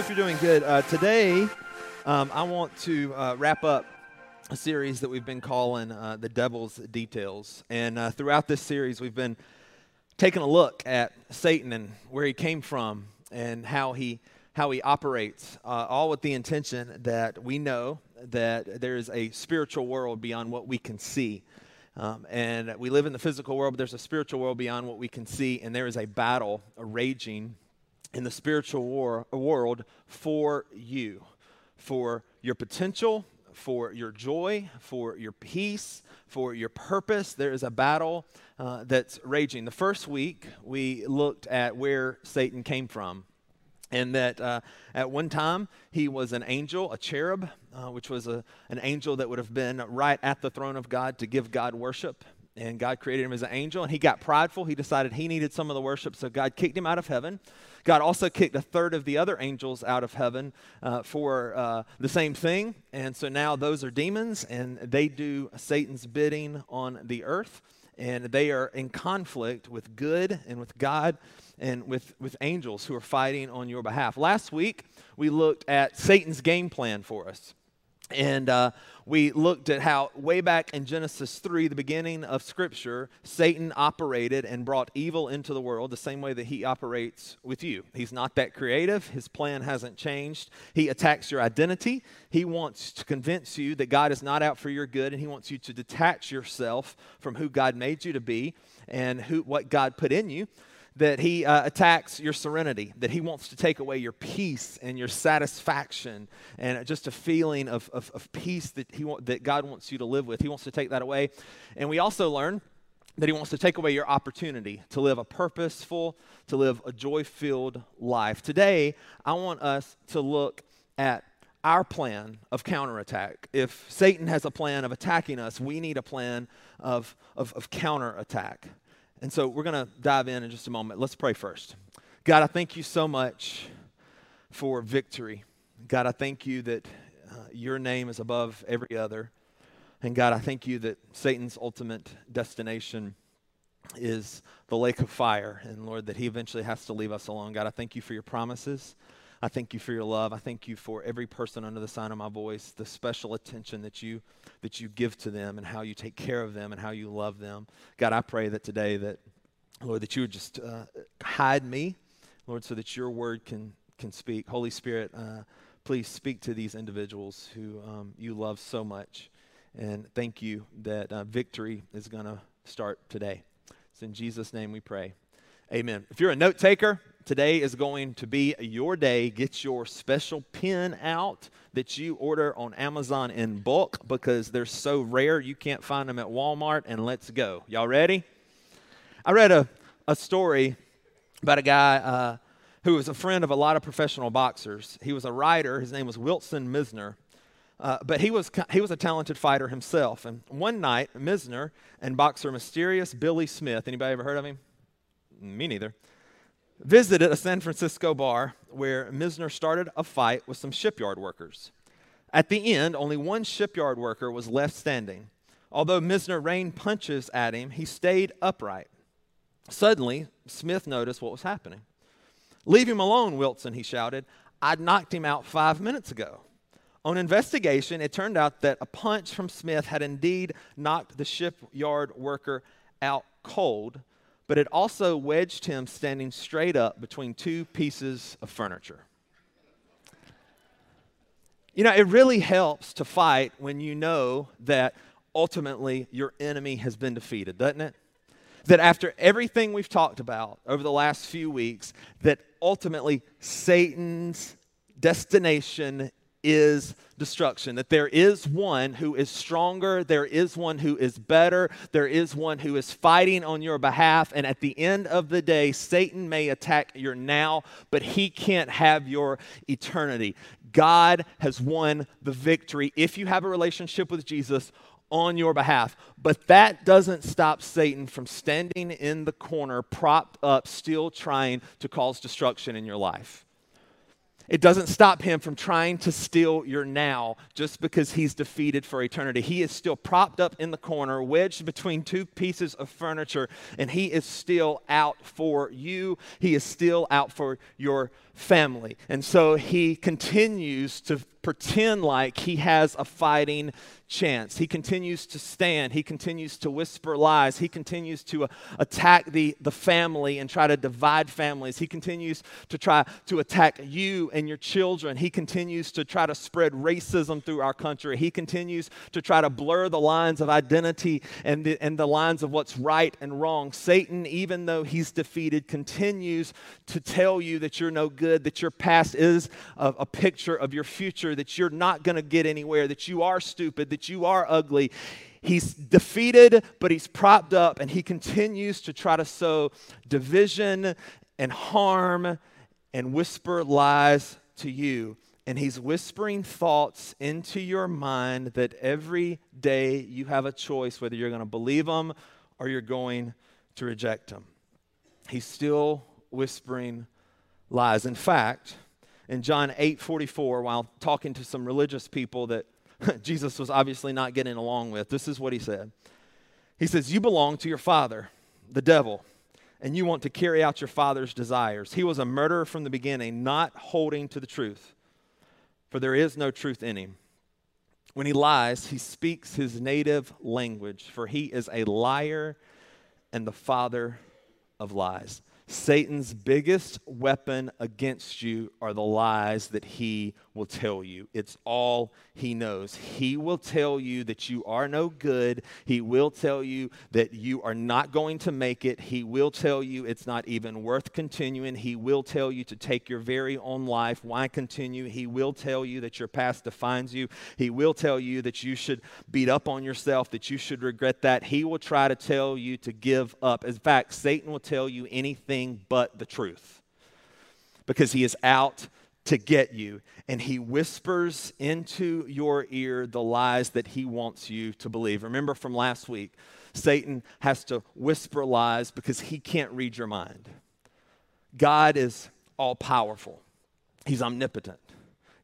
Hope you're doing good. Uh, today, um, I want to uh, wrap up a series that we've been calling uh, The Devil's Details. And uh, throughout this series, we've been taking a look at Satan and where he came from and how he, how he operates, uh, all with the intention that we know that there is a spiritual world beyond what we can see. Um, and we live in the physical world, but there's a spiritual world beyond what we can see, and there is a battle a raging in the spiritual war, world for you, for your potential, for your joy, for your peace, for your purpose. There is a battle uh, that's raging. The first week, we looked at where Satan came from. And that uh, at one time he was an angel, a cherub, uh, which was a, an angel that would have been right at the throne of God to give God worship and God created him as an angel, and he got prideful. He decided he needed some of the worship, so God kicked him out of heaven. God also kicked a third of the other angels out of heaven uh, for uh, the same thing. And so now those are demons, and they do Satan's bidding on the earth, and they are in conflict with good and with God and with, with angels who are fighting on your behalf. Last week, we looked at Satan's game plan for us. And uh, we looked at how, way back in Genesis 3, the beginning of Scripture, Satan operated and brought evil into the world the same way that he operates with you. He's not that creative, his plan hasn't changed. He attacks your identity. He wants to convince you that God is not out for your good, and he wants you to detach yourself from who God made you to be and who, what God put in you that he uh, attacks your serenity, that he wants to take away your peace and your satisfaction and just a feeling of, of, of peace that, he that God wants you to live with. He wants to take that away. And we also learn that he wants to take away your opportunity to live a purposeful, to live a joy filled life. Today, I want us to look at our plan of counterattack. If Satan has a plan of attacking us, we need a plan of, of, of counterattack. And so we're going to dive in in just a moment. Let's pray first. God, I thank you so much for victory. God, I thank you that uh, your name is above every other. And God, I thank you that Satan's ultimate destination is the lake of fire. And Lord, that he eventually has to leave us alone. God, I thank you for your promises. I thank you for your love. I thank you for every person under the sign of my voice, the special attention that you that you give to them and how you take care of them and how you love them. God, I pray that today that Lord that you would just uh, hide me, Lord, so that your word can can speak. Holy Spirit, uh, please speak to these individuals who um, you love so much, and thank you that uh, victory is going to start today. It's in Jesus' name we pray. Amen. If you're a note taker, today is going to be your day. Get your special pen out that you order on Amazon in bulk because they're so rare you can't find them at Walmart. And let's go. Y'all ready? I read a, a story about a guy uh, who was a friend of a lot of professional boxers. He was a writer. His name was Wilson Mizner. Uh, but he was, he was a talented fighter himself. And one night, Mizner and boxer mysterious Billy Smith, anybody ever heard of him? Me neither visited a San Francisco bar where Mizner started a fight with some shipyard workers. At the end, only one shipyard worker was left standing. Although Mizner rained punches at him, he stayed upright. Suddenly, Smith noticed what was happening. Leave him alone, Wilson, he shouted. I'd knocked him out five minutes ago. On investigation, it turned out that a punch from Smith had indeed knocked the shipyard worker out cold, but it also wedged him standing straight up between two pieces of furniture. You know, it really helps to fight when you know that ultimately your enemy has been defeated, doesn't it? That after everything we've talked about over the last few weeks, that ultimately Satan's destination is destruction. That there is one who is stronger, there is one who is better, there is one who is fighting on your behalf. And at the end of the day, Satan may attack your now, but he can't have your eternity. God has won the victory if you have a relationship with Jesus on your behalf. But that doesn't stop Satan from standing in the corner, propped up, still trying to cause destruction in your life. It doesn't stop him from trying to steal your now just because he's defeated for eternity. He is still propped up in the corner, wedged between two pieces of furniture, and he is still out for you. He is still out for your family. And so he continues to pretend like he has a fighting chance. He continues to stand. He continues to whisper lies. He continues to uh, attack the, the family and try to divide families. He continues to try to attack you and your children. He continues to try to spread racism through our country. He continues to try to blur the lines of identity and the, and the lines of what's right and wrong. Satan, even though he's defeated, continues to tell you that you're no good, that your past is a, a picture of your future, that you're not going to get anywhere, that you are stupid, that you are ugly. He's defeated, but he's propped up, and he continues to try to sow division and harm and whisper lies to you. And he's whispering thoughts into your mind that every day you have a choice whether you're going to believe them or you're going to reject them. He's still whispering lies. In fact, in John 8 44, while talking to some religious people that Jesus was obviously not getting along with, this is what he said. He says, You belong to your father, the devil, and you want to carry out your father's desires. He was a murderer from the beginning, not holding to the truth, for there is no truth in him. When he lies, he speaks his native language, for he is a liar and the father of lies. Satan's biggest weapon against you are the lies that he will tell you. It's all he knows. He will tell you that you are no good. He will tell you that you are not going to make it. He will tell you it's not even worth continuing. He will tell you to take your very own life. Why continue? He will tell you that your past defines you. He will tell you that you should beat up on yourself, that you should regret that. He will try to tell you to give up. In fact, Satan will tell you anything but the truth because he is out to get you. And he whispers into your ear the lies that he wants you to believe. Remember from last week, Satan has to whisper lies because he can't read your mind. God is all powerful, he's omnipotent.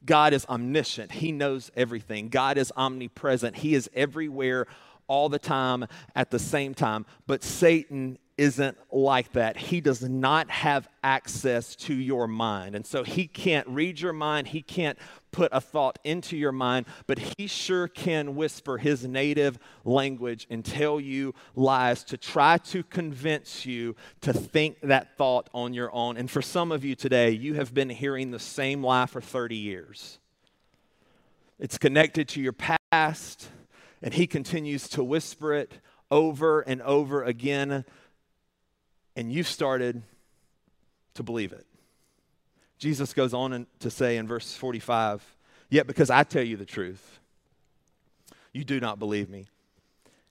God is omniscient. He knows everything. God is omnipresent. He is everywhere all the time at the same time. But Satan isn't like that. He does not have access to your mind. And so he can't read your mind. He can't put a thought into your mind, but he sure can whisper his native language and tell you lies to try to convince you to think that thought on your own. And for some of you today, you have been hearing the same lie for 30 years. It's connected to your past, and he continues to whisper it over and over again and you've started to believe it. Jesus goes on to say in verse 45, Yet because I tell you the truth, you do not believe me.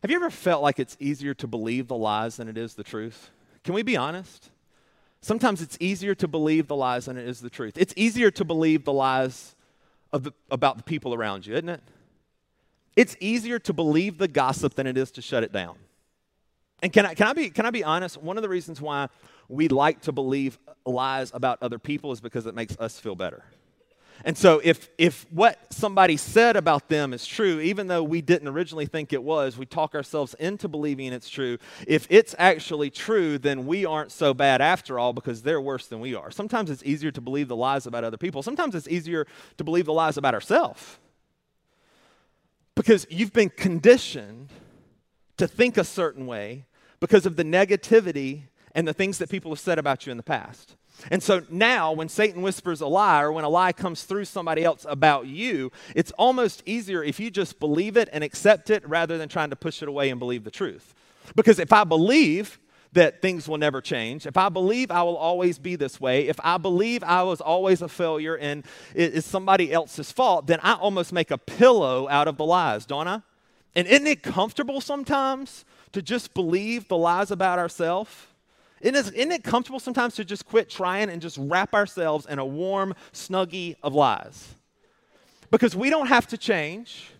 Have you ever felt like it's easier to believe the lies than it is the truth? Can we be honest? Sometimes it's easier to believe the lies than it is the truth. It's easier to believe the lies the, about the people around you, isn't it? It's easier to believe the gossip than it is to shut it down. And can I, can, I be, can I be honest? One of the reasons why we like to believe lies about other people is because it makes us feel better. And so, if, if what somebody said about them is true, even though we didn't originally think it was, we talk ourselves into believing it's true. If it's actually true, then we aren't so bad after all because they're worse than we are. Sometimes it's easier to believe the lies about other people, sometimes it's easier to believe the lies about ourselves because you've been conditioned to think a certain way because of the negativity and the things that people have said about you in the past. And so now, when Satan whispers a lie or when a lie comes through somebody else about you, it's almost easier if you just believe it and accept it rather than trying to push it away and believe the truth. Because if I believe that things will never change, if I believe I will always be this way, if I believe I was always a failure and it is somebody else's fault, then I almost make a pillow out of the lies, don't I? And isn't it comfortable sometimes to just believe the lies about ourselves? Isn't isn't it comfortable sometimes to just quit trying and just wrap ourselves in a warm snuggie of lies? Because we don't have to change.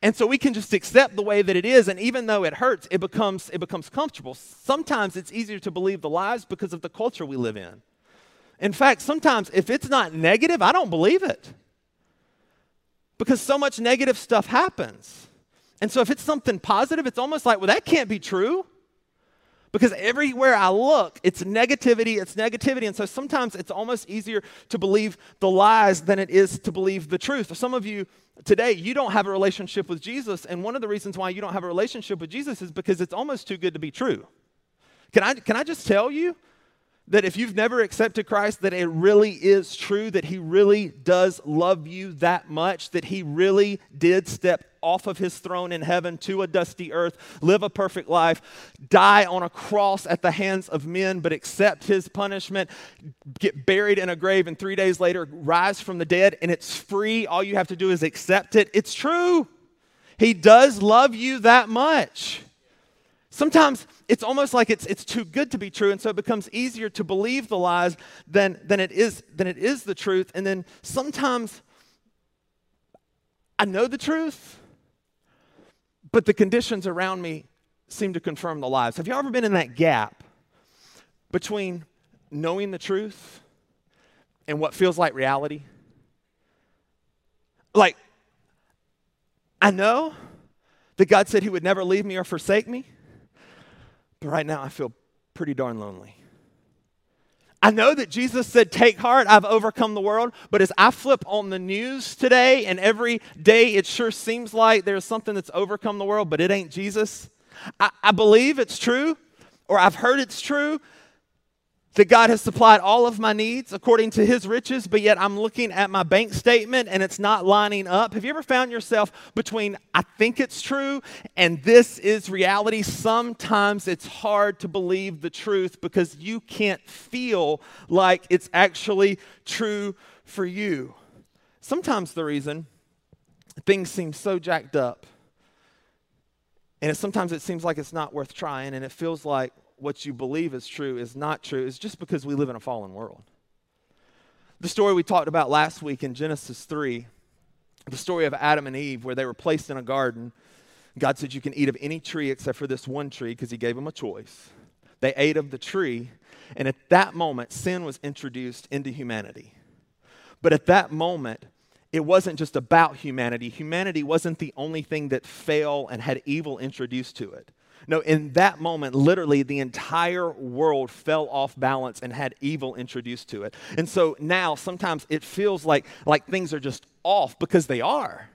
And so we can just accept the way that it is, and even though it hurts, it becomes, it becomes comfortable. Sometimes it's easier to believe the lies because of the culture we live in. In fact, sometimes if it's not negative, I don't believe it. Because so much negative stuff happens. And so if it's something positive, it's almost like, well, that can't be true. Because everywhere I look, it's negativity, it's negativity. And so sometimes it's almost easier to believe the lies than it is to believe the truth. Some of you today, you don't have a relationship with Jesus. And one of the reasons why you don't have a relationship with Jesus is because it's almost too good to be true. Can I, can I just tell you that if you've never accepted Christ, that it really is true, that He really does love you that much, that He really did step off of His throne in heaven to a dusty earth, live a perfect life, die on a cross at the hands of men, but accept His punishment, get buried in a grave, and three days later rise from the dead, and it's free. All you have to do is accept it. It's true. He does love you that much. Sometimes it's almost like it's, it's too good to be true, and so it becomes easier to believe the lies than, than, it is, than it is the truth. And then sometimes I know the truth, but the conditions around me seem to confirm the lies. Have you ever been in that gap between knowing the truth and what feels like reality? Like, I know that God said He would never leave me or forsake me. But right now, I feel pretty darn lonely. I know that Jesus said, Take heart, I've overcome the world. But as I flip on the news today, and every day it sure seems like there's something that's overcome the world, but it ain't Jesus. I, I believe it's true, or I've heard it's true, that God has supplied all of my needs according to his riches, but yet I'm looking at my bank statement and it's not lining up. Have you ever found yourself between I think it's true and this is reality? Sometimes it's hard to believe the truth because you can't feel like it's actually true for you. Sometimes the reason things seem so jacked up and it, sometimes it seems like it's not worth trying and it feels like what you believe is true is not true is just because we live in a fallen world. The story we talked about last week in Genesis 3, the story of Adam and Eve, where they were placed in a garden. God said, You can eat of any tree except for this one tree because He gave them a choice. They ate of the tree, and at that moment, sin was introduced into humanity. But at that moment, it wasn't just about humanity. Humanity wasn't the only thing that fell and had evil introduced to it. No, in that moment, literally the entire world fell off balance and had evil introduced to it. And so now sometimes it feels like, like things are just off because they are.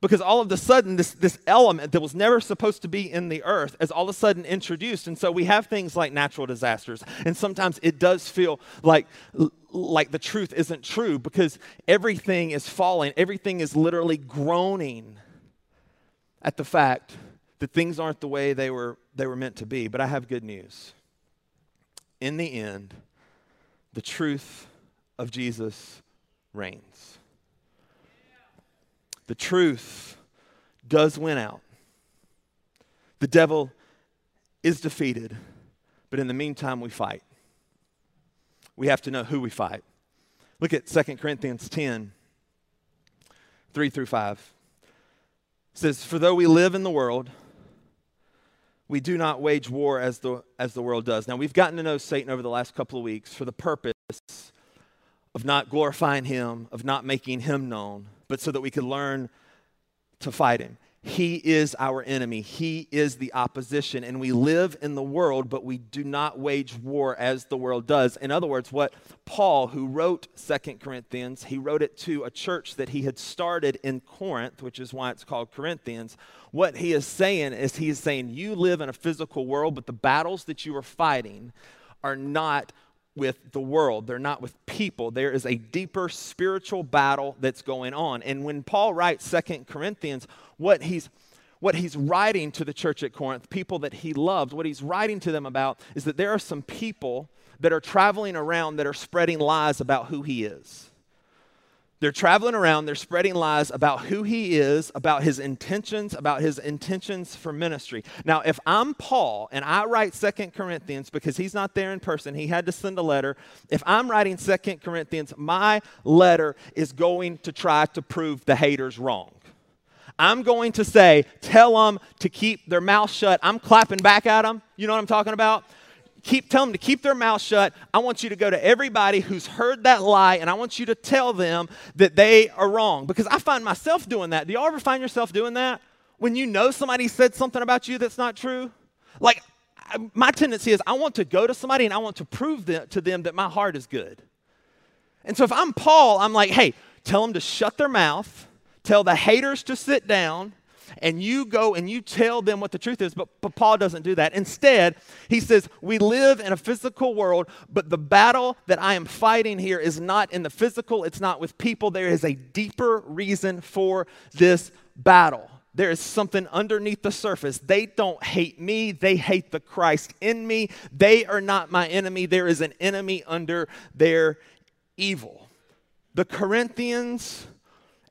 Because all of a sudden, this, this element that was never supposed to be in the earth is all of a sudden introduced. And so we have things like natural disasters. And sometimes it does feel like, like the truth isn't true because everything is falling, everything is literally groaning at the fact that things aren't the way they were, they were meant to be. But I have good news. In the end, the truth of Jesus reigns. The truth does win out. The devil is defeated, but in the meantime, we fight. We have to know who we fight. Look at 2 Corinthians 10 3 through 5. It says, For though we live in the world, we do not wage war as the, as the world does. Now, we've gotten to know Satan over the last couple of weeks for the purpose of not glorifying him, of not making him known, but so that we could learn to fight him. He is our enemy. He is the opposition. And we live in the world, but we do not wage war as the world does. In other words, what Paul, who wrote Second Corinthians, he wrote it to a church that he had started in Corinth, which is why it's called Corinthians. What he is saying is he is saying, You live in a physical world, but the battles that you are fighting are not with the world. They're not with people. There is a deeper spiritual battle that's going on. And when Paul writes Second Corinthians, what he's what he's writing to the church at Corinth, people that he loved, what he's writing to them about is that there are some people that are traveling around that are spreading lies about who he is. They're traveling around, they're spreading lies about who he is, about his intentions, about his intentions for ministry. Now, if I'm Paul and I write Second Corinthians because he's not there in person, he had to send a letter. If I'm writing Second Corinthians, my letter is going to try to prove the haters wrong. I'm going to say, tell them to keep their mouth shut. I'm clapping back at them. You know what I'm talking about? Keep tell them to keep their mouth shut. I want you to go to everybody who's heard that lie and I want you to tell them that they are wrong because I find myself doing that. Do y'all ever find yourself doing that? When you know somebody said something about you that's not true? Like my tendency is I want to go to somebody and I want to prove to them that my heart is good. And so if I'm Paul, I'm like, "Hey, tell them to shut their mouth. Tell the haters to sit down." And you go and you tell them what the truth is. But, but Paul doesn't do that. Instead, he says, We live in a physical world, but the battle that I am fighting here is not in the physical, it's not with people. There is a deeper reason for this battle. There is something underneath the surface. They don't hate me, they hate the Christ in me. They are not my enemy. There is an enemy under their evil. The Corinthians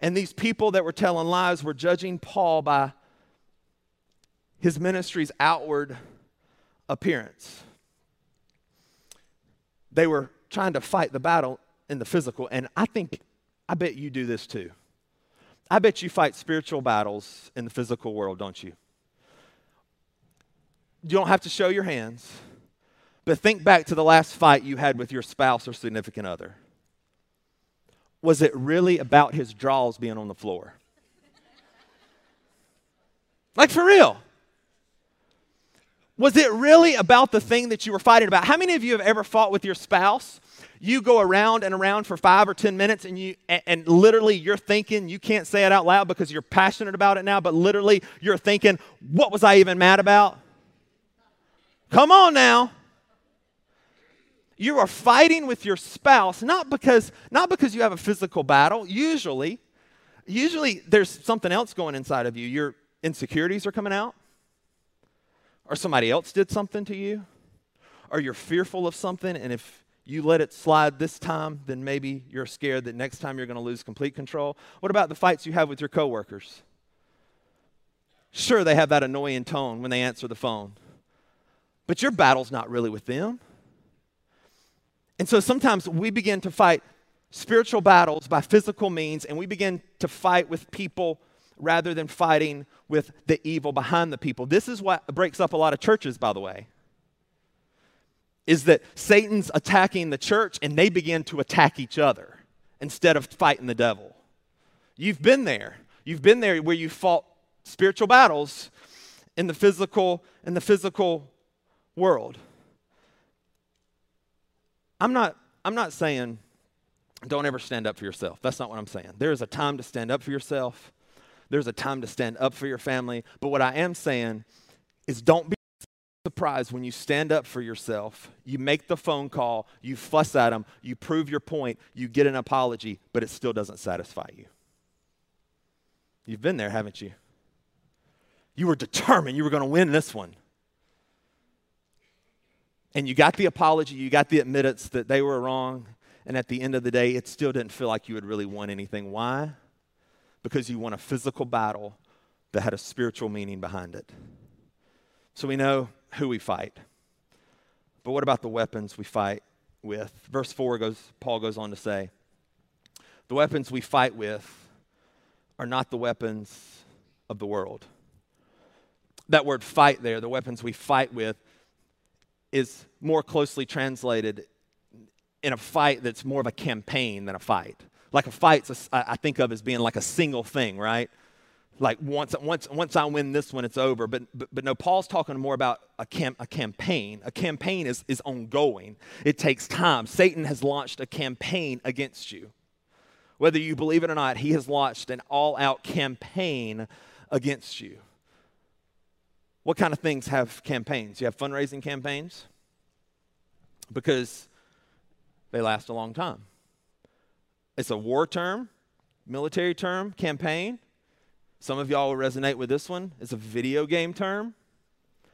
and these people that were telling lies were judging Paul by his ministry's outward appearance. They were trying to fight the battle in the physical, and I think, I bet you do this too. I bet you fight spiritual battles in the physical world, don't you? You don't have to show your hands, but think back to the last fight you had with your spouse or significant other was it really about his drawers being on the floor? Like for real. Was it really about the thing that you were fighting about? How many of you have ever fought with your spouse? You go around and around for five or 10 minutes and you, and, and literally you're thinking, you can't say it out loud because you're passionate about it now, but literally you're thinking, what was I even mad about? Come on now you are fighting with your spouse not because not because you have a physical battle. Usually usually there's something else going inside of you. Your insecurities are coming out. Or somebody else did something to you. Or you're fearful of something and if you let it slide this time then maybe you're scared that next time you're going to lose complete control. What about the fights you have with your coworkers? Sure they have that annoying tone when they answer the phone but your battle's not really with them and so sometimes we begin to fight spiritual battles by physical means, and we begin to fight with people rather than fighting with the evil behind the people. This is what breaks up a lot of churches, by the way. Is that Satan's attacking the church and they begin to attack each other instead of fighting the devil. You've been there. You've been there where you fought spiritual battles in the physical in the physical world. I'm not, I'm not saying don't ever stand up for yourself. That's not what I'm saying. There is a time to stand up for yourself, there's a time to stand up for your family. But what I am saying is don't be surprised when you stand up for yourself, you make the phone call, you fuss at them, you prove your point, you get an apology, but it still doesn't satisfy you. You've been there, haven't you? You were determined you were going to win this one and you got the apology, you got the admittance that they were wrong, and at the end of the day, it still didn't feel like you had really won anything. Why? Because you won a physical battle that had a spiritual meaning behind it. So we know who we fight. But what about the weapons we fight with? Verse 4 goes, Paul goes on to say, the weapons we fight with are not the weapons of the world. That word fight there, the weapons we fight with, is more closely translated in a fight that's more of a campaign than a fight. Like a fight, I think of as being like a single thing, right? Like once, once, once I win this one, it's over. But, but, but no, Paul's talking more about a, cam, a campaign. A campaign is, is ongoing, it takes time. Satan has launched a campaign against you. Whether you believe it or not, he has launched an all out campaign against you. What kind of things have campaigns? You have fundraising campaigns because they last a long time. It's a war term, military term, campaign. Some of y'all will resonate with this one. It's a video game term.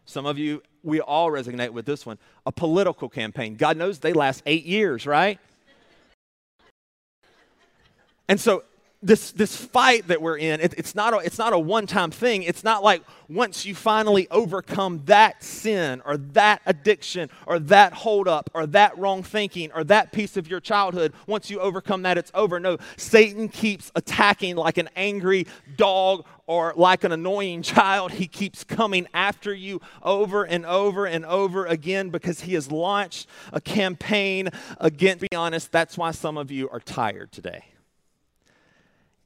Some of you, we all resonate with this one. A political campaign. God knows they last eight years, right? And so this, this fight that we're in, it, it's not a, it's not a one time thing. It's not like once you finally overcome that sin or that addiction or that holdup or that wrong thinking or that piece of your childhood, once you overcome that, it's over. No, Satan keeps attacking like an angry dog or like an annoying child. He keeps coming after you over and over and over again because he has launched a campaign against, be honest, that's why some of you are tired today.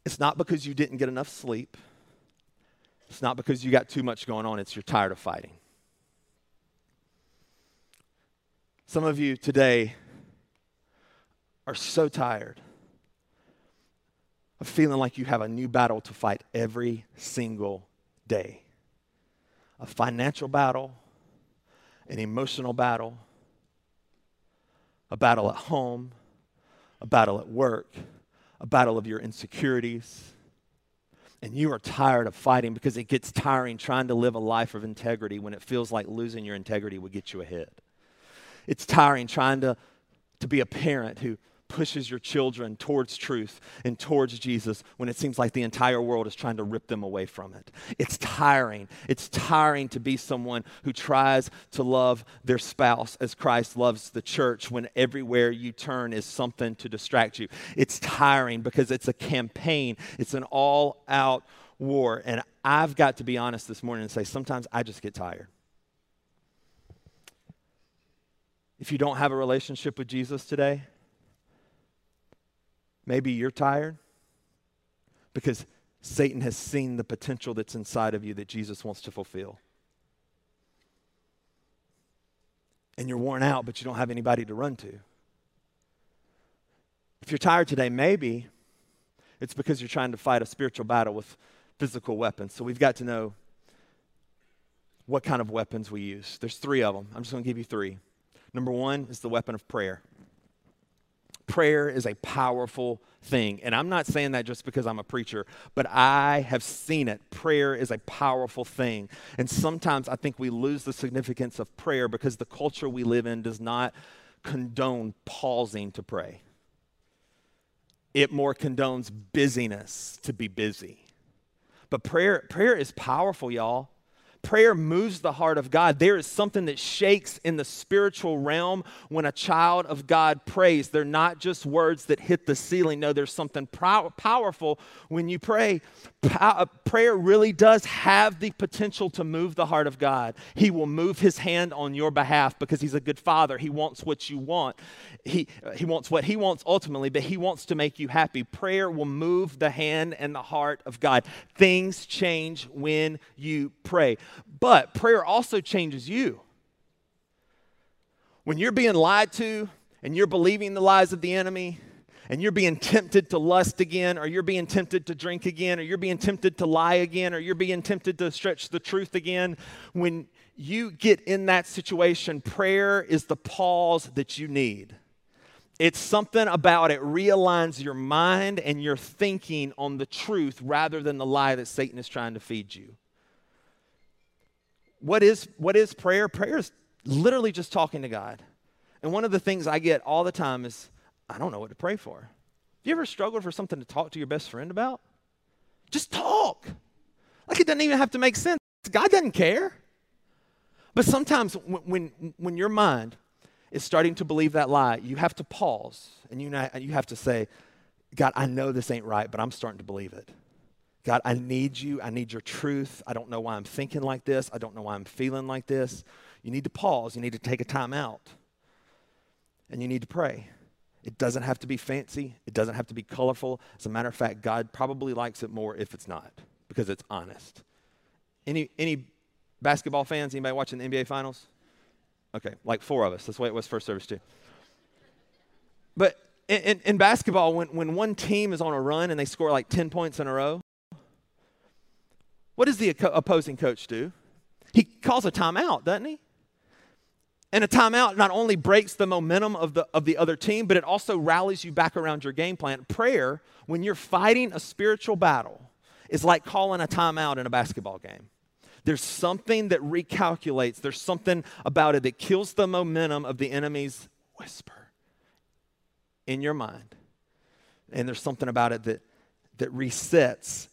It's not because you didn't get enough sleep. It's not because you got too much going on. It's you're tired of fighting. Some of you today are so tired of feeling like you have a new battle to fight every single day a financial battle, an emotional battle, a battle at home, a battle at work a battle of your insecurities. And you are tired of fighting because it gets tiring trying to live a life of integrity when it feels like losing your integrity would get you ahead. It's tiring trying to, to be a parent who pushes your children towards truth and towards Jesus when it seems like the entire world is trying to rip them away from it. It's tiring. It's tiring to be someone who tries to love their spouse as Christ loves the church when everywhere you turn is something to distract you. It's tiring because it's a campaign, it's an all out war. And I've got to be honest this morning and say sometimes I just get tired. If you don't have a relationship with Jesus today, Maybe you're tired because Satan has seen the potential that's inside of you that Jesus wants to fulfill. And you're worn out, but you don't have anybody to run to. If you're tired today, maybe it's because you're trying to fight a spiritual battle with physical weapons. So we've got to know what kind of weapons we use. There's three of them. I'm just going to give you three. Number one is the weapon of prayer prayer is a powerful thing. And I'm not saying that just because I'm a preacher, but I have seen it. Prayer is a powerful thing. And sometimes I think we lose the significance of prayer because the culture we live in does not condone pausing to pray. It more condones busyness to be busy. But prayer, prayer is powerful, y'all prayer moves the heart of God. There is something that shakes in the spiritual realm when a child of God prays. They're not just words that hit the ceiling. No, there's something pow- powerful when you pray. Prayer really does have the potential to move the heart of God. He will move his hand on your behalf because he's a good father. He wants what you want. He, he wants what he wants ultimately, but he wants to make you happy. Prayer will move the hand and the heart of God. Things change when you pray. But prayer also changes you. When you're being lied to and you're believing the lies of the enemy, and you're being tempted to lust again, or you're being tempted to drink again, or you're being tempted to lie again, or you're being tempted to stretch the truth again, when you get in that situation, prayer is the pause that you need. It's something about it realigns your mind and your thinking on the truth rather than the lie that Satan is trying to feed you. What is, what is prayer? Prayer is literally just talking to God. And one of the things I get all the time is, I don't know what to pray for. Have you ever struggled for something to talk to your best friend about? Just talk. Like it doesn't even have to make sense. God doesn't care. But sometimes when, when, when your mind is starting to believe that lie, you have to pause and you, you have to say, God, I know this ain't right, but I'm starting to believe it. God, I need you. I need your truth. I don't know why I'm thinking like this. I don't know why I'm feeling like this. You need to pause. You need to take a time out. And you need to pray. It doesn't have to be fancy, it doesn't have to be colorful. As a matter of fact, God probably likes it more if it's not because it's honest. Any, any basketball fans? Anybody watching the NBA Finals? Okay, like four of us. That's the way it was first service, too. But in, in, in basketball, when, when one team is on a run and they score like 10 points in a row, what does the opposing coach do? He calls a timeout, doesn't he? And a timeout not only breaks the momentum of the, of the other team, but it also rallies you back around your game plan. Prayer, when you're fighting a spiritual battle is like calling a timeout in a basketball game. There's something that recalculates, there's something about it that kills the momentum of the enemy's whisper in your mind. And there's something about it that, that resets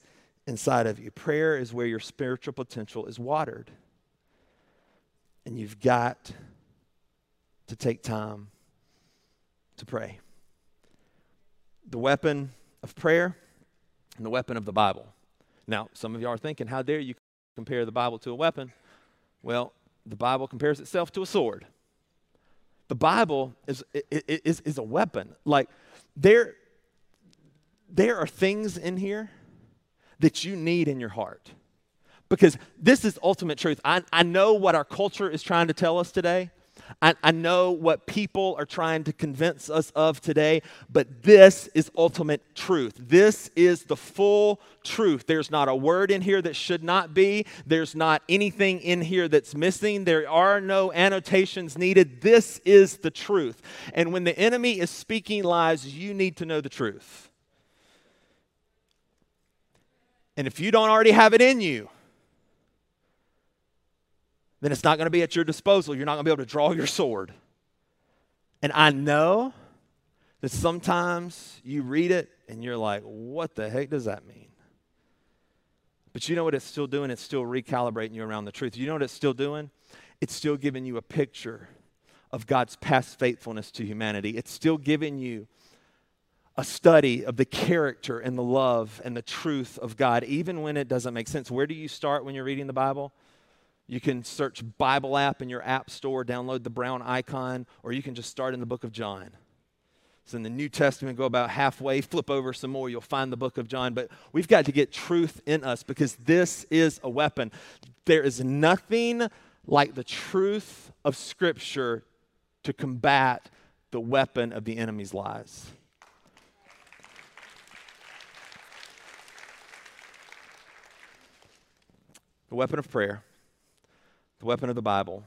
inside of you. Prayer is where your spiritual potential is watered. And you've got to take time to pray. The weapon of prayer and the weapon of the Bible. Now, some of y'all are thinking, how dare you compare the Bible to a weapon? Well, the Bible compares itself to a sword. The Bible is, is, is a weapon. Like, there, there are things in here that you need in your heart. Because this is ultimate truth. I, I know what our culture is trying to tell us today. I, I know what people are trying to convince us of today, but this is ultimate truth. This is the full truth. There's not a word in here that should not be, there's not anything in here that's missing, there are no annotations needed. This is the truth. And when the enemy is speaking lies, you need to know the truth. And if you don't already have it in you, then it's not going to be at your disposal. You're not going to be able to draw your sword. And I know that sometimes you read it and you're like, what the heck does that mean? But you know what it's still doing? It's still recalibrating you around the truth. You know what it's still doing? It's still giving you a picture of God's past faithfulness to humanity. It's still giving you a study of the character and the love and the truth of God, even when it doesn't make sense. Where do you start when you're reading the Bible? You can search Bible app in your app store, download the brown icon, or you can just start in the book of John. So in the New Testament, go about halfway, flip over some more, you'll find the book of John. But we've got to get truth in us because this is a weapon. There is nothing like the truth of Scripture to combat the weapon of the enemy's lies. The weapon of prayer the weapon of the Bible,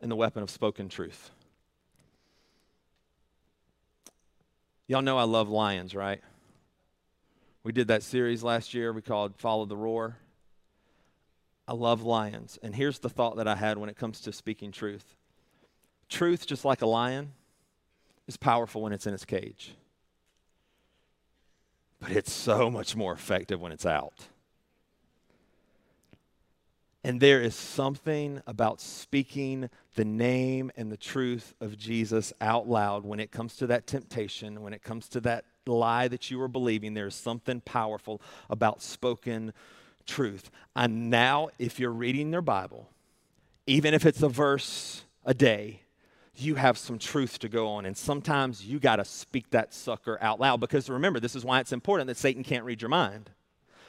and the weapon of spoken truth. Y'all know I love lions, right? We did that series last year we called Follow the Roar. I love lions. And here's the thought that I had when it comes to speaking truth truth, just like a lion, is powerful when it's in its cage, but it's so much more effective when it's out. And there is something about speaking the name and the truth of Jesus out loud when it comes to that temptation, when it comes to that lie that you are believing. There's something powerful about spoken truth. And now, if you're reading your Bible, even if it's a verse a day, you have some truth to go on. And sometimes you got to speak that sucker out loud because remember, this is why it's important that Satan can't read your mind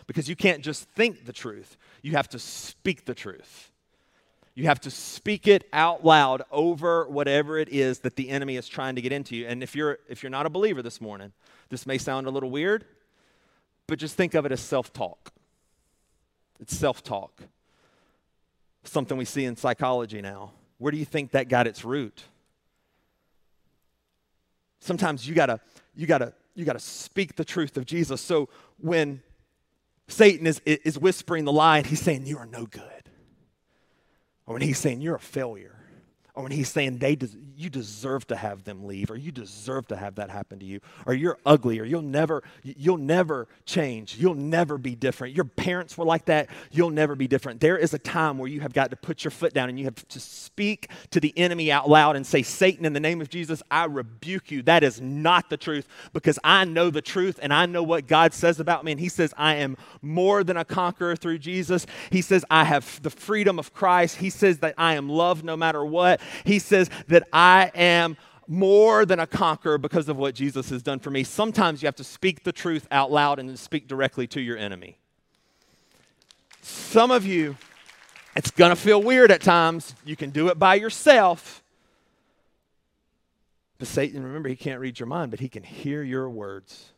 because you can't just think the truth, you have to speak the truth. You have to speak it out loud over whatever it is that the enemy is trying to get into you. And if you're if you're not a believer this morning, this may sound a little weird, but just think of it as self-talk. It's self-talk. Something we see in psychology now. Where do you think that got its root? Sometimes you gotta you gotta you gotta speak the truth of Jesus. So when Satan is, is whispering the lie and he's saying, You are no good. Or when he's saying, You're a failure or when he's saying they des- you deserve to have them leave or you deserve to have that happen to you or you're ugly or you'll never you'll never change you'll never be different. Your parents were like that you'll never be different. There is a time where you have got to put your foot down and you have to speak to the enemy out loud and say satan in the name of jesus i rebuke you. That is not the truth because i know the truth and i know what god says about me. And he says i am more than a conqueror through jesus. He says i have the freedom of christ. He says that i am loved no matter what he says that I am more than a conqueror because of what Jesus has done for me. Sometimes you have to speak the truth out loud and speak directly to your enemy. Some of you, it's going to feel weird at times. You can do it by yourself. But Satan, remember, he can't read your mind, but he can hear your words.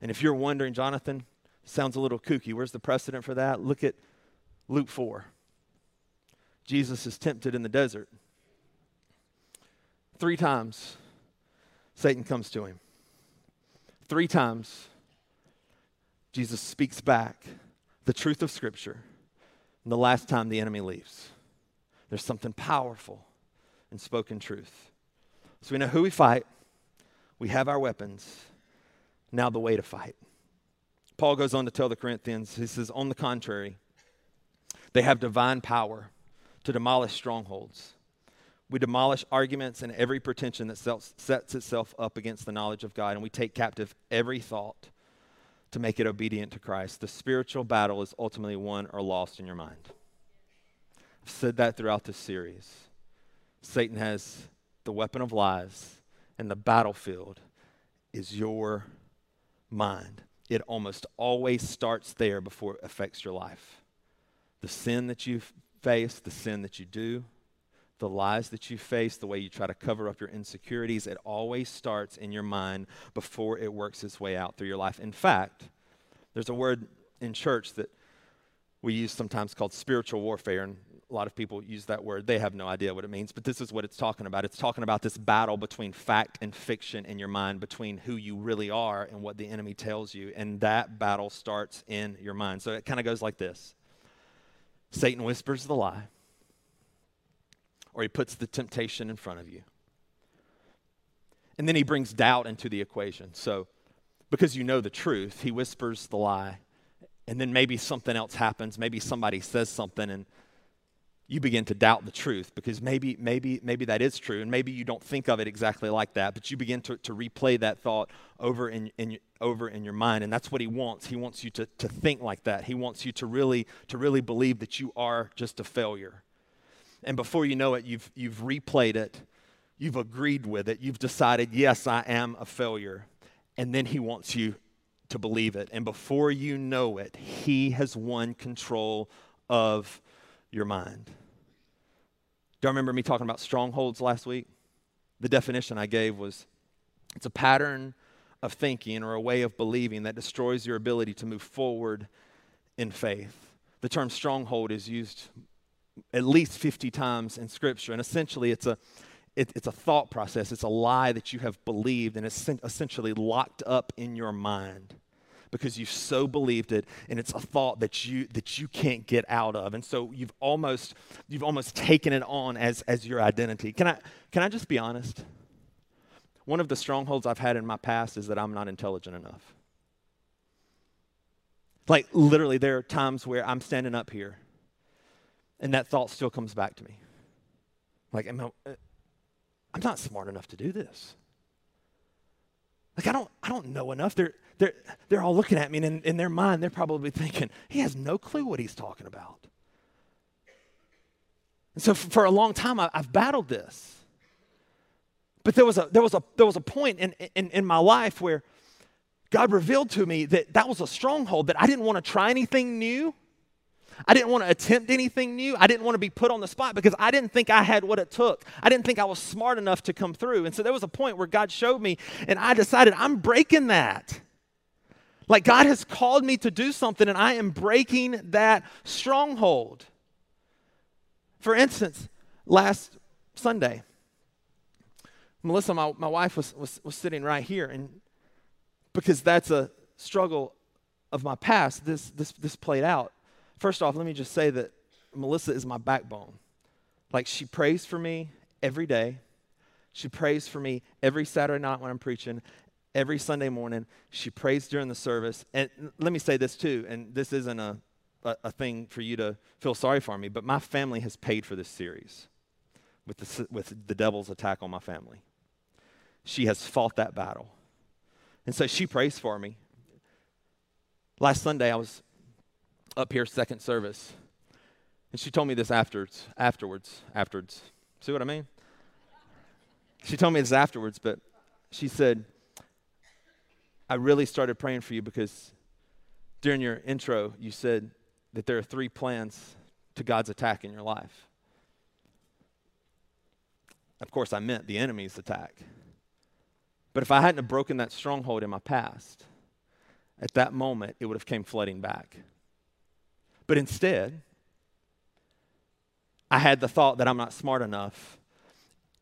And if you're wondering, Jonathan, sounds a little kooky. Where's the precedent for that? Look at Luke 4. Jesus is tempted in the desert. Three times, Satan comes to him. Three times, Jesus speaks back the truth of Scripture, and the last time the enemy leaves. There's something powerful in spoken truth. So we know who we fight, we have our weapons. Now, the way to fight. Paul goes on to tell the Corinthians, he says, on the contrary, they have divine power to demolish strongholds. We demolish arguments and every pretension that sets itself up against the knowledge of God, and we take captive every thought to make it obedient to Christ. The spiritual battle is ultimately won or lost in your mind. I've said that throughout this series. Satan has the weapon of lies, and the battlefield is your mind. It almost always starts there before it affects your life. The sin that you face, the sin that you do, the lies that you face, the way you try to cover up your insecurities, it always starts in your mind before it works its way out through your life. In fact, there's a word in church that we use sometimes called spiritual warfare, and a lot of people use that word. They have no idea what it means, but this is what it's talking about. It's talking about this battle between fact and fiction in your mind, between who you really are and what the enemy tells you. And that battle starts in your mind. So it kind of goes like this Satan whispers the lie, or he puts the temptation in front of you. And then he brings doubt into the equation. So, because you know the truth, he whispers the lie. And then maybe something else happens. Maybe somebody says something, and you begin to doubt the truth because maybe, maybe, maybe that is true, and maybe you don't think of it exactly like that, but you begin to, to replay that thought over in, in, over in your mind, and that's what he wants. He wants you to, to think like that. He wants you to really, to really believe that you are just a failure. And before you know it, you've, you've replayed it, you've agreed with it, you've decided, yes, I am a failure. And then he wants you to believe it. And before you know it, he has won control of your mind. Do you remember me talking about strongholds last week? The definition I gave was it's a pattern of thinking or a way of believing that destroys your ability to move forward in faith. The term stronghold is used at least 50 times in Scripture, and essentially it's a it, it's a thought process. It's a lie that you have believed and it's essentially locked up in your mind because you've so believed it and it's a thought that you that you can't get out of. And so you've almost you've almost taken it on as as your identity. Can i can i just be honest? One of the strongholds i've had in my past is that i'm not intelligent enough. Like literally there are times where i'm standing up here and that thought still comes back to me like i'm, uh, I'm not smart enough to do this like I don't I don't know enough. They're they're they're all looking at me and in, in their mind they're probably thinking, he has no clue what he's talking about. And so for, for a long time I, I've battled this. But there was a there was a there was a point in, in, in my life where God revealed to me that that was a stronghold that I didn't want to try anything new. I didn't want to attempt anything new. I didn't want to be put on the spot because I didn't think I had what it took. I didn't think I was smart enough to come through. And so there was a point where God showed me, and I decided I'm breaking that. Like God has called me to do something, and I am breaking that stronghold. For instance, last Sunday, Melissa, my, my wife, was, was, was sitting right here, and because that's a struggle of my past, this, this, this played out. First off, let me just say that Melissa is my backbone. Like, she prays for me every day. She prays for me every Saturday night when I'm preaching, every Sunday morning. She prays during the service. And let me say this too, and this isn't a, a, a thing for you to feel sorry for me, but my family has paid for this series with the, with the devil's attack on my family. She has fought that battle. And so she prays for me. Last Sunday, I was up here, second service. And she told me this afterwards, afterwards, afterwards. See what I mean? She told me this afterwards, but she said, I really started praying for you because during your intro, you said that there are three plans to God's attack in your life. Of course, I meant the enemy's attack. But if I hadn't broken that stronghold in my past, at that moment, it would have came flooding back. But instead, I had the thought that I'm not smart enough.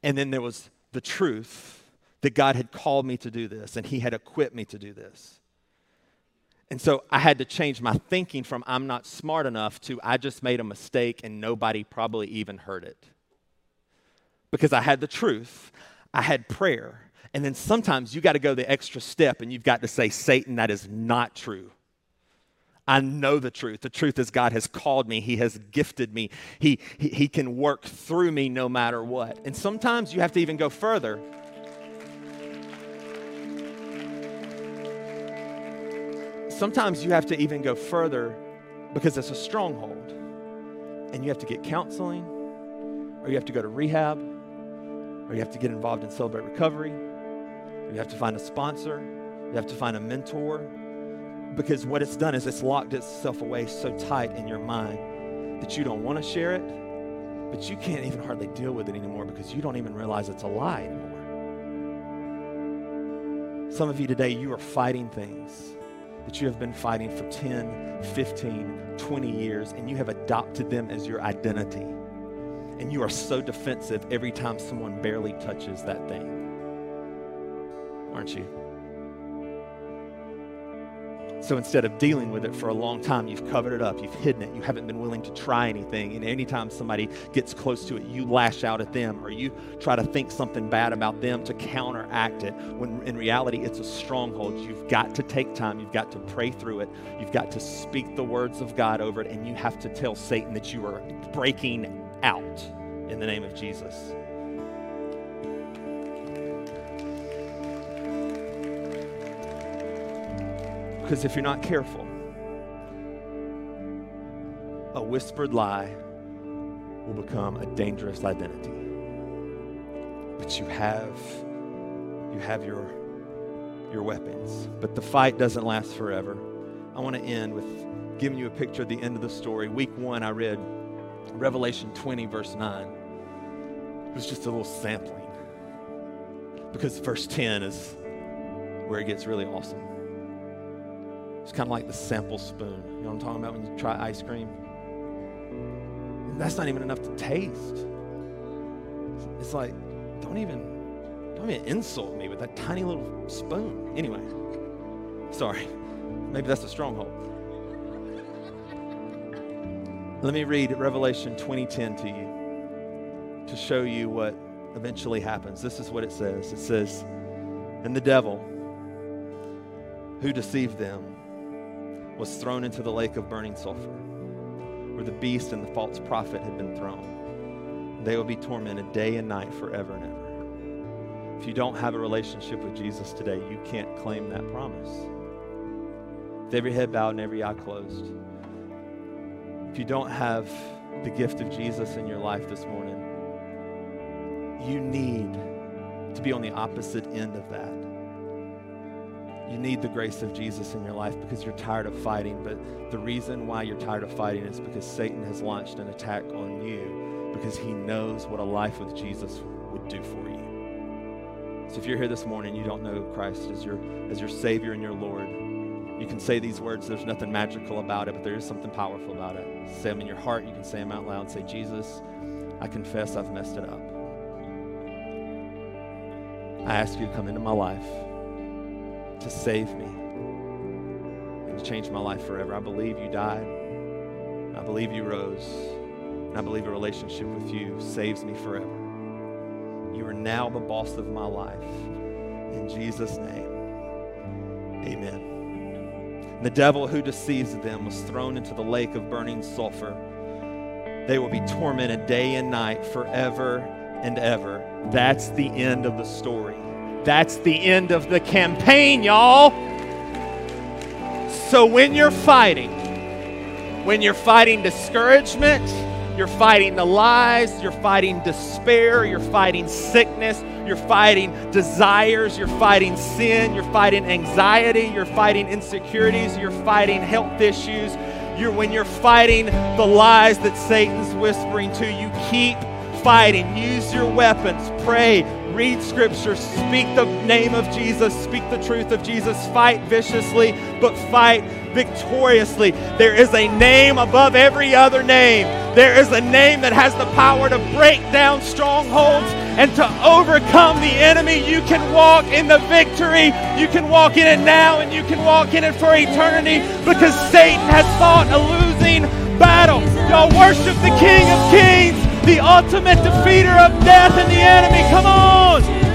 And then there was the truth that God had called me to do this and He had equipped me to do this. And so I had to change my thinking from I'm not smart enough to I just made a mistake and nobody probably even heard it. Because I had the truth, I had prayer, and then sometimes you got to go the extra step and you've got to say, Satan, that is not true. I know the truth. The truth is, God has called me. He has gifted me. He, he, he can work through me no matter what. And sometimes you have to even go further. Sometimes you have to even go further because it's a stronghold. And you have to get counseling, or you have to go to rehab, or you have to get involved in Celebrate Recovery, you have to find a sponsor, you have to find a mentor, because what it's done is it's locked itself away so tight in your mind that you don't want to share it, but you can't even hardly deal with it anymore because you don't even realize it's a lie anymore. Some of you today, you are fighting things that you have been fighting for 10, 15, 20 years, and you have adopted them as your identity. And you are so defensive every time someone barely touches that thing. Aren't you? So instead of dealing with it for a long time, you've covered it up, you've hidden it, you haven't been willing to try anything. And anytime somebody gets close to it, you lash out at them or you try to think something bad about them to counteract it. When in reality, it's a stronghold. You've got to take time, you've got to pray through it, you've got to speak the words of God over it, and you have to tell Satan that you are breaking out in the name of Jesus. Because if you're not careful, a whispered lie will become a dangerous identity. But you have you have your your weapons. But the fight doesn't last forever. I want to end with giving you a picture of the end of the story. Week 1 I read Revelation 20 verse 9. It was just a little sampling. Because verse 10 is where it gets really awesome. It's kind of like the sample spoon. You know what I'm talking about when you try ice cream? And That's not even enough to taste. It's like, don't even, don't even insult me with that tiny little spoon. Anyway, sorry. Maybe that's a stronghold. Let me read Revelation 20:10 to you to show you what eventually happens. This is what it says. It says, "And the devil who deceived them was thrown into the lake of burning sulfur, where the beast and the false prophet had been thrown. They will be tormented day and night forever and ever. If you don't have a relationship with Jesus today, you can't claim that promise. With every head bowed and every eye closed, if you don't have the gift of Jesus in your life this morning, you need to be on the opposite end of that you need the grace of Jesus in your life because you're tired of fighting. But the reason why you're tired of fighting is because Satan has launched an attack on you because he knows what a life with Jesus would do for you. So if you're here this morning, you don't know Christ as your as your Savior and your Lord. You can say these words. There's nothing magical about it, but there is something powerful about it. Say them in your heart. You can say them out loud. Say, Jesus, I confess I've messed it up. I ask you to come into my life to save me and to change my life forever. I believe you died. I believe you rose. And I believe a relationship with you saves me forever. You are now the boss of my life. In Jesus' name, amen. The devil who deceives them was thrown into the lake of burning sulfur. They will be tormented day and night forever and ever. That's the end of the story. That's the end of the campaign, y'all. So when you're fighting, when you're fighting discouragement, you're fighting the lies, you're fighting despair, you're fighting sickness, you're fighting desires, you're fighting sin, you're fighting anxiety, you're fighting insecurities, you're fighting health issues. You're, when you're fighting the lies that Satan's whispering to you, keep fighting. Use your weapons. Pray, read scripture, speak the name of Jesus, speak the truth of Jesus, fight viciously, but fight victoriously. There is a name above every other name. There is a name that has the power to break down strongholds and to overcome the enemy. You can walk in the victory. You can walk in it now and you can walk in it for eternity because Satan has fought a losing battle. Y'all worship the King of Kings the ultimate defeater of death and the enemy. Come on.